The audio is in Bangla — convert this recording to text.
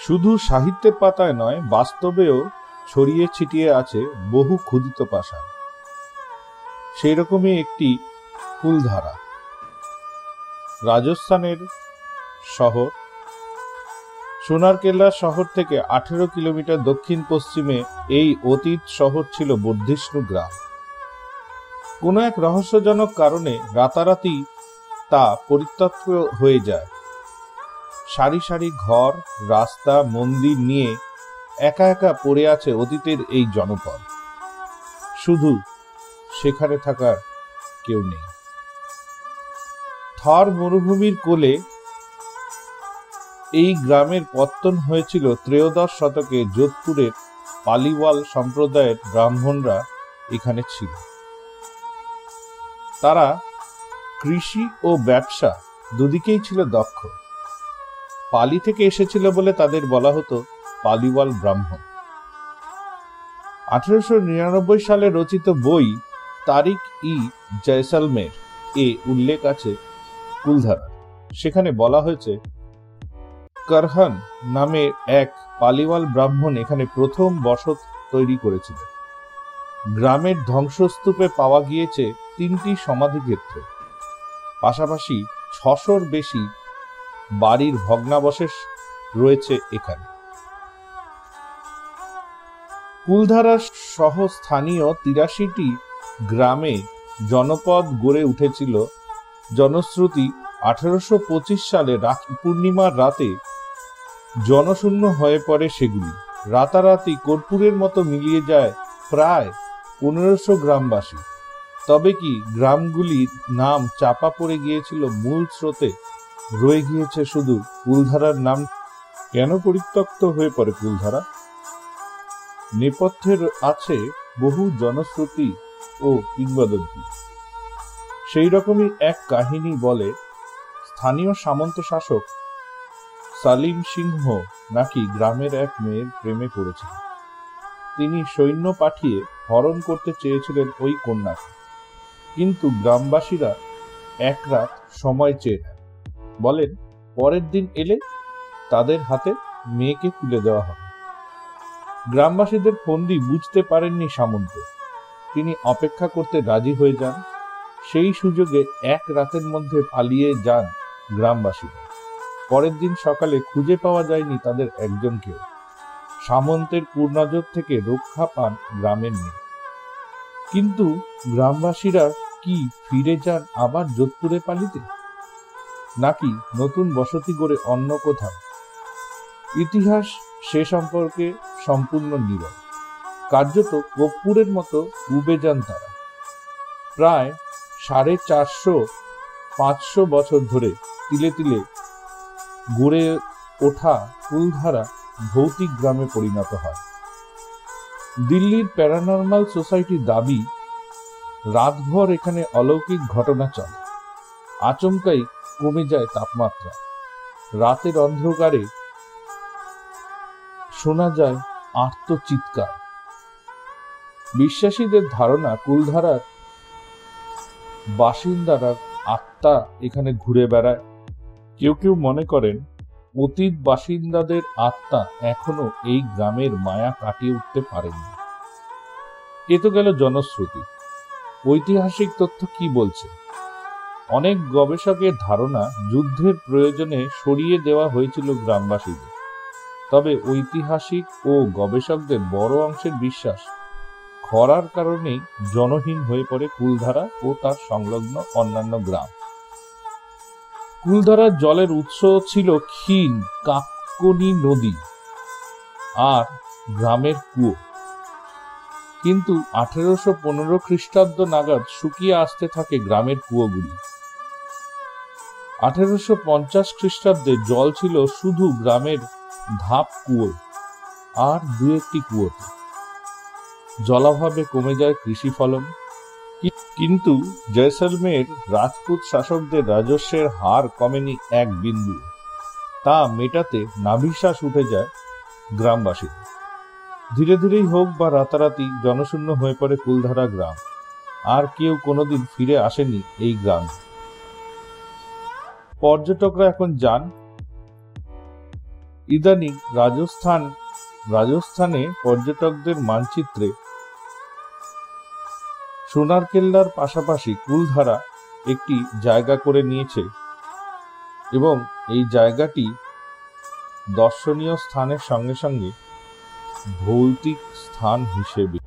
শুধু সাহিত্যের পাতায় নয়, বাস্তবেও ছড়িয়ে ছিটিয়ে আছে বহু ক্ষুদিত পাষাণ সেই রকমই একটি কুলধারা। রাজস্থানের শহর। সোনারকেল্লা শহর থেকে আঠেরো কিলোমিটার দক্ষিণ পশ্চিমে এই অতীত শহর ছিল বর্ধিষ্ণু গ্রাম। কোনো এক রহস্যজনক কারণে রাতারাতি তা পরিত্যক্ত হয়ে যায়। সারি সারি ঘর, রাস্তা, মন্দির নিয়ে একা একা পড়ে আছে অতীতের এই জনপদ। শুধু সেখানে থাকার কেউ নেই। থর মরুভূমির কোলে এই গ্রামের পত্তন হয়েছিল ত্রয়োদশ শতকে যোধপুরের পালিওয়াল সম্প্রদায়ের ব্রাহ্মণরা এখানে ছিল। তারা কৃষি ও ব্যবসা দুদিকেই ছিল দক্ষ। পালি থেকে এসেছিল বলে তাদের বলা হতো পালিওয়াল ব্রাহ্মণ। আঠারোশো নিরানব্বই সালে রচিত বই তারিক ই জয়সালমের এ উল্লেখ আছে কুলধারা। সেখানে বলা হয়েছে, করহন নামে এক পালিওয়াল ব্রাহ্মণ এখানে প্রথম বসত তৈরি করেছিলেন গ্রামের ধ্বংসস্তূপে পাওয়া গিয়েছে তিনটি সমাধিক্ষেত্র। পাশাপাশি ছশোর বেশি বাড়ির ভগ্নাবশেষ রয়েছে এখানে। কুলধারা সহ স্থানীয় তিরাশিটি গ্রামে জনপদ গড়ে উঠেছিল। জনশ্রুতি আঠারোশো পঁচিশ সালে পূর্ণিমার রাতে জনশূন্য হয়ে পড়ে সেগুলি। রাতারাতি কর্পূরের মতো মিলিয়ে যায় প্রায় পনেরোশো গ্রামবাসী। তবে কি গ্রামগুলির নাম চাপা পড়ে গিয়েছিল মূল স্রোতে? রয়ে গিয়েছে শুধু কুলধারার নাম কেন পরিত্যক্ত হয়ে পড়ে কুলধারা নেপথ্যের আছে বহু জনশ্রুতি ও কিংবদন্তি। সেই রকমই এক কাহিনী বলে, স্থানীয় সামন্ত শাসক সালিম সিংহ নাকি গ্রামের এক মেয়ের প্রেমে পড়েছিল তিনি সৈন্য পাঠিয়ে হরণ করতে চেয়েছিলেন ওই কন্যাকে। কিন্তু গ্রামবাসীরা এক রাত সময় চেয়ে নেন। বলেন, পরের দিন এলে তাদের হাতে মেয়েকে তুলে দেওয়া হবে। গ্রামবাসীদের ফন্দি বুঝতে পারেননি সামন্ত। তিনি অপেক্ষা করতে রাজি হয়ে যান। সেই সুযোগে এক রাতের মধ্যে পালিয়ে যান গ্রামবাসীরা। পরের দিন সকালে খুঁজে পাওয়া যায়নি তাদের একজনকেও। সামন্তের পূর্ণজর থেকে রক্ষা পান গ্রামের মেয়ে। কিন্তু গ্রামবাসীরা কি ফিরে যান আবার যোধপুরে পালিতে? নাকি নতুন বসতি গড়ে অন্য কোথাও? ইতিহাস সে সম্পর্কে সম্পূর্ণ নীরব। কার্যত কর্পূরের মতো উবে যান তারা। প্রায় সাড়ে চারশো, পাঁচশো বছর ধরে তিলে তিলে গড়ে ওঠা কুলধারা ভৌতিক গ্রামে পরিণত হয়। দিল্লির প্যারানর্মাল সোসাইটির দাবি, রাতভর এখানে অলৌকিক ঘটনা চলে। আচমকাই কমে যায় তাপমাত্রা। রাতের অন্ধকারে শোনা যায় আর্তচিৎকার। বিশ্বাসীদের ধারণা, কুলধারার বাসিন্দারা আত্মা এখানে ঘুরে বেড়ায়। কেউ কেউ মনে করেন, অতীত বাসিন্দাদের আত্মা এখনও এই গ্রামের মায়া কাটিয়ে উঠতে পারেনি। এ তো গেল জনশ্রুতি। ঐতিহাসিক তথ্য কি বলছে? অনেক গবেষকের ধারণা যুদ্ধের প্রয়োজনে সরিয়ে দেওয়া হয়েছিল গ্রামবাসীদের। তবে ঐতিহাসিক ও গবেষকদের বড় অংশের বিশ্বাস খরার কারণেই জনহীন হয়ে পড়ে কুলধারা ও তার সংলগ্ন অন্যান্য গ্রাম। কুলধারার জলের উৎস ছিল ক্ষীণ কাকনি নদী আর গ্রামের কুয়ো। কিন্তু আঠেরোশো পনেরো খ্রিস্টাব্দ নাগাদ শুকিয়ে আসতে থাকে গ্রামের কুয়োগুলি। আঠেরোশো পঞ্চাশ খ্রিস্টাব্দে জল ছিল শুধু গ্রামের ধাপ কুয়ো আর দু একটি কুয়োতে জলাভাবে কমে যায় কৃষি ফলন। কিন্তু জয়সলমের রাজপুত শাসকদের রাজস্বের হার কমেনি এক বিন্দু। তা মেটাতে নাভিশ্বাস উঠে যায় গ্রামবাসীদের ধীরে ধীরেই হোক বা রাতারাতি জনশূন্য হয়ে পড়ে কুলধারা গ্রাম। আর কেউ কোনোদিন ফিরে আসেনি এই গ্রামে। পর্যটকরা এখন যান। ইদানিং রাজস্থান, রাজস্থানে পর্যটকদের মানচিত্রে সোনার কেল্লার পাশাপাশি কুলধারা একটি জায়গা করে নিয়েছে এবং এই জায়গাটি দর্শনীয় স্থানের সঙ্গে সঙ্গে ভৌতিক স্থান হিসেবে।